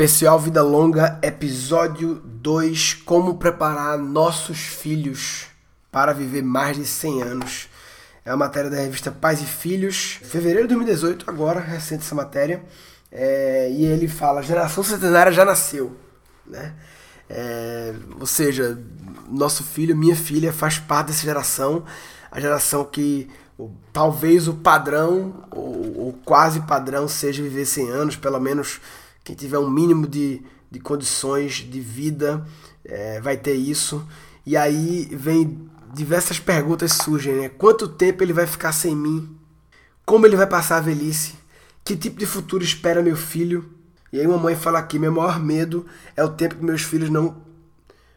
Especial Vida Longa, episódio 2: Como preparar nossos filhos para viver mais de 100 anos. É uma matéria da revista Pais e Filhos, fevereiro de 2018, agora, recente essa matéria. É, e ele fala: geração centenária já nasceu. Né? É, ou seja, nosso filho, minha filha, faz parte dessa geração, a geração que talvez o padrão, ou, ou quase padrão, seja viver 100 anos, pelo menos quem tiver um mínimo de, de condições de vida é, vai ter isso. E aí vem diversas perguntas surgem, né? Quanto tempo ele vai ficar sem mim? Como ele vai passar a velhice? Que tipo de futuro espera meu filho? E aí uma mãe fala aqui, meu maior medo é o tempo que meus filhos não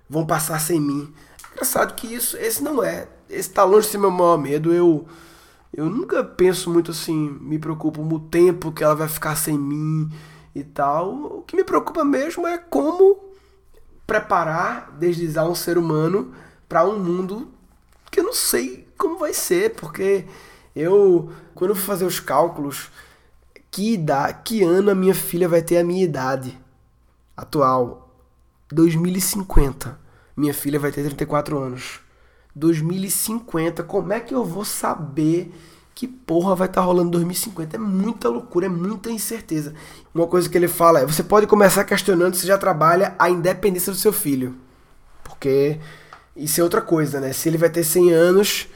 vão passar sem mim. Engraçado que isso, esse não é. Esse tá longe de ser meu maior medo. Eu eu nunca penso muito assim, me preocupo no tempo que ela vai ficar sem mim e tal. O que me preocupa mesmo é como preparar, deslizar um ser humano para um mundo que eu não sei como vai ser, porque eu, quando eu fazer os cálculos, que idade, que ano a minha filha vai ter a minha idade atual? 2050. Minha filha vai ter 34 anos. 2050, como é que eu vou saber que porra vai estar tá rolando em 2050? É muita loucura, é muita incerteza. Uma coisa que ele fala é: você pode começar questionando se já trabalha a independência do seu filho. Porque isso é outra coisa, né? Se ele vai ter 100 anos,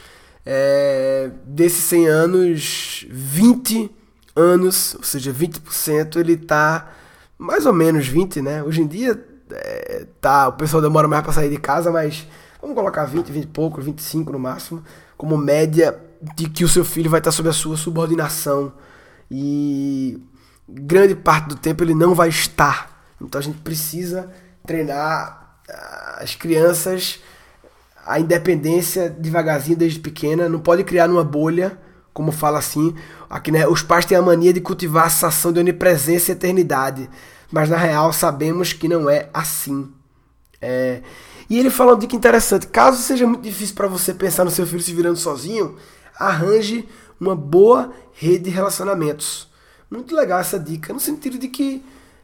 é, desses 100 anos, 20 anos, ou seja, 20%, ele tá mais ou menos 20, né? Hoje em dia, é, tá, o pessoal demora mais para sair de casa, mas vamos colocar 20, 20 e pouco, 25 no máximo, como média de que o seu filho vai estar sob a sua subordinação e grande parte do tempo ele não vai estar. Então a gente precisa treinar ah, as crianças a independência devagarzinho desde pequena, não pode criar numa bolha, como fala assim. Aqui, né, os pais têm a mania de cultivar a sensação de onipresença e eternidade, mas na real sabemos que não é assim. É... E ele fala uma dica interessante: caso seja muito difícil para você pensar no seu filho se virando sozinho, arranje uma boa rede de relacionamentos. Muito legal essa dica, no sentido de que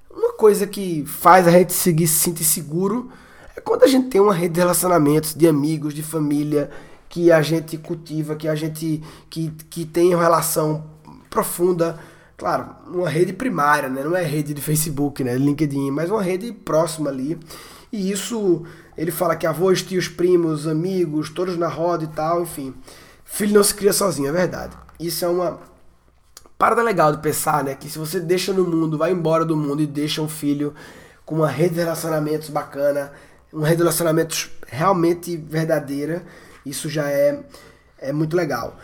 uma coisa que faz a gente seguir se sentir seguro é quando a gente tem uma rede de relacionamentos, de amigos, de família, que a gente cultiva, que a gente que, que tem uma relação profunda. Claro, uma rede primária, né? não é rede de Facebook, né? LinkedIn, mas uma rede próxima ali. E isso, ele fala que avós, tios, primos, amigos, todos na roda e tal, enfim. Filho não se cria sozinho, é verdade. Isso é uma parada legal de pensar, né? Que se você deixa no mundo, vai embora do mundo e deixa um filho com uma rede de relacionamentos bacana, uma rede de relacionamentos realmente verdadeira, isso já é, é muito legal.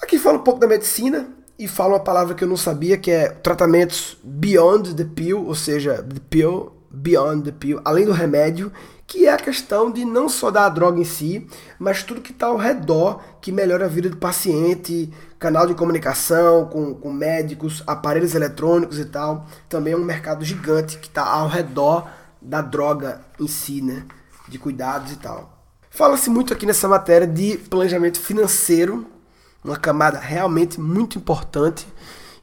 Aqui fala um pouco da medicina e fala uma palavra que eu não sabia, que é tratamentos beyond the pill, ou seja, the pill, beyond the pill, além do remédio, que é a questão de não só da droga em si, mas tudo que está ao redor que melhora a vida do paciente, canal de comunicação com, com médicos, aparelhos eletrônicos e tal. Também é um mercado gigante que está ao redor da droga em si, né? De cuidados e tal. Fala-se muito aqui nessa matéria de planejamento financeiro, uma camada realmente muito importante.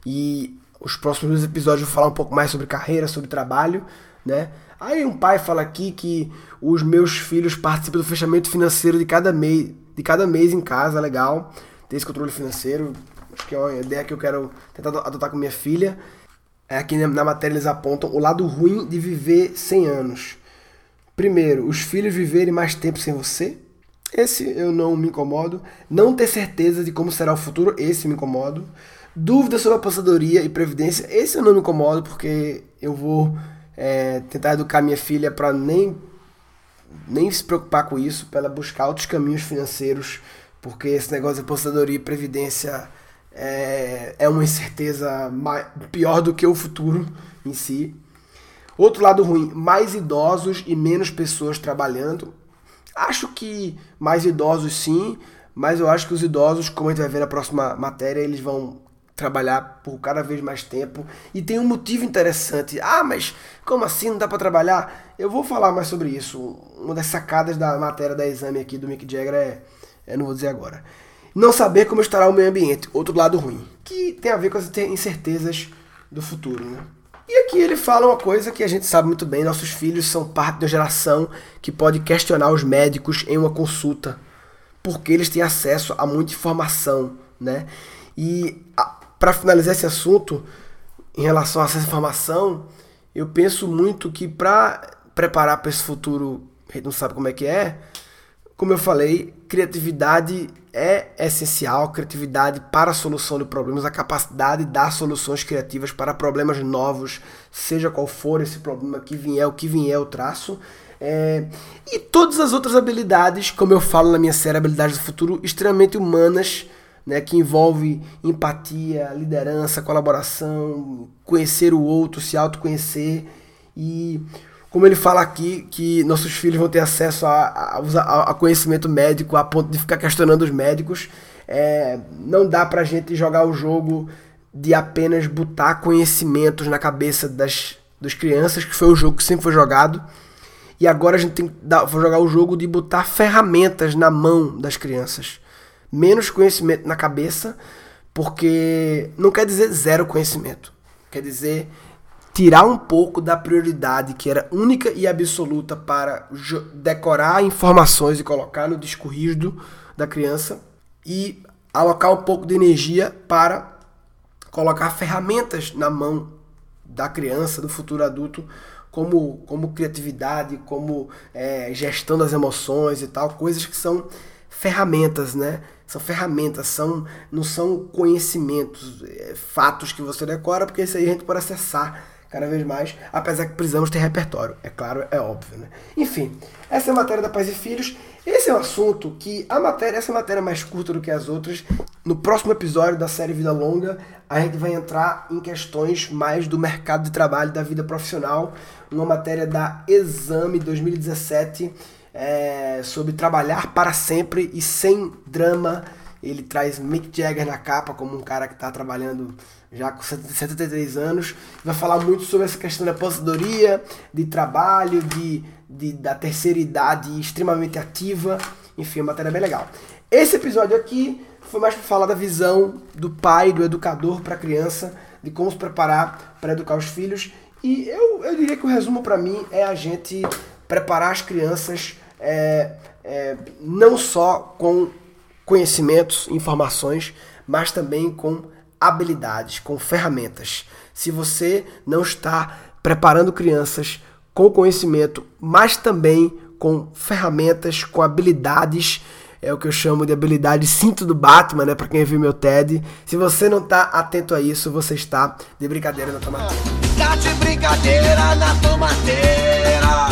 E os próximos episódios eu vou falar um pouco mais sobre carreira, sobre trabalho, né? Aí um pai fala aqui que os meus filhos participam do fechamento financeiro de cada mês, de cada mês em casa, legal. Ter esse controle financeiro, acho que é uma ideia que eu quero tentar adotar com minha filha. É, aqui na matéria eles apontam o lado ruim de viver 100 anos. Primeiro, os filhos viverem mais tempo sem você. Esse eu não me incomodo. Não ter certeza de como será o futuro. Esse me incomodo. Dúvidas sobre a aposentadoria e previdência. Esse eu não me incomodo porque eu vou é, tentar educar minha filha para nem nem se preocupar com isso, para ela buscar outros caminhos financeiros, porque esse negócio de aposentadoria e previdência é, é uma incerteza pior do que o futuro em si. Outro lado ruim, mais idosos e menos pessoas trabalhando. Acho que mais idosos sim, mas eu acho que os idosos, como a gente vai ver na próxima matéria, eles vão trabalhar por cada vez mais tempo. E tem um motivo interessante. Ah, mas como assim não dá para trabalhar? Eu vou falar mais sobre isso. Uma das sacadas da matéria da exame aqui do Mick Jagger é, eu não vou dizer agora. Não saber como estará o meio ambiente, outro lado ruim, que tem a ver com as incertezas do futuro, né? E aqui ele fala uma coisa que a gente sabe muito bem: nossos filhos são parte da geração que pode questionar os médicos em uma consulta, porque eles têm acesso a muita informação, né? E para finalizar esse assunto, em relação a essa informação, eu penso muito que para preparar para esse futuro, a gente não sabe como é que é, como eu falei, criatividade é essencial, criatividade para a solução de problemas, a capacidade de dar soluções criativas para problemas novos, seja qual for esse problema que vier, o que vier eu traço. É, e todas as outras habilidades, como eu falo na minha série Habilidades do Futuro, extremamente humanas, né, que envolve empatia, liderança, colaboração, conhecer o outro, se autoconhecer e como ele fala aqui, que nossos filhos vão ter acesso a, a, a conhecimento médico a ponto de ficar questionando os médicos. É, não dá pra gente jogar o jogo de apenas botar conhecimentos na cabeça das, das crianças, que foi o jogo que sempre foi jogado. E agora a gente tem que dar, jogar o jogo de botar ferramentas na mão das crianças. Menos conhecimento na cabeça, porque não quer dizer zero conhecimento. Quer dizer tirar um pouco da prioridade que era única e absoluta para decorar informações e colocar no disco rígido da criança e alocar um pouco de energia para colocar ferramentas na mão da criança, do futuro adulto, como, como criatividade, como é, gestão das emoções e tal, coisas que são ferramentas, né? São ferramentas, são, não são conhecimentos, é, fatos que você decora, porque isso aí a gente pode acessar cada vez mais, apesar que precisamos ter repertório, é claro, é óbvio, né? Enfim, essa é a matéria da Pais e Filhos. Esse é um assunto que a matéria, essa matéria é mais curta do que as outras. No próximo episódio da série Vida Longa, a gente vai entrar em questões mais do mercado de trabalho, da vida profissional, uma matéria da Exame 2017 é, sobre trabalhar para sempre e sem drama. Ele traz Mick Jagger na capa como um cara que está trabalhando já com 73 anos, vai falar muito sobre essa questão da aposentadoria, de trabalho, de, de, da terceira idade extremamente ativa. Enfim, uma matéria bem legal. Esse episódio aqui foi mais para falar da visão do pai, do educador para a criança, de como se preparar para educar os filhos. E eu, eu diria que o resumo para mim é a gente preparar as crianças é, é, não só com conhecimentos, informações, mas também com habilidades, com ferramentas. Se você não está preparando crianças com conhecimento, mas também com ferramentas, com habilidades, é o que eu chamo de habilidade cinto do Batman, né, para quem viu meu TED. Se você não está atento a isso, você está de brincadeira na tomateira. Tá de brincadeira na tomateira.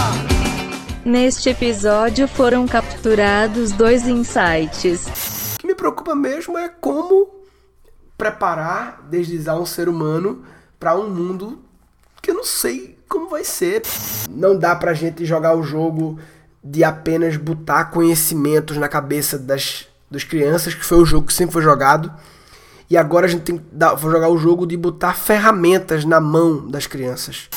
Neste episódio foram capturados dois insights. O que me preocupa mesmo é como preparar, deslizar um ser humano para um mundo que eu não sei como vai ser. Não dá pra gente jogar o jogo de apenas botar conhecimentos na cabeça das, das crianças, que foi o jogo que sempre foi jogado. E agora a gente tem que dar, jogar o jogo de botar ferramentas na mão das crianças.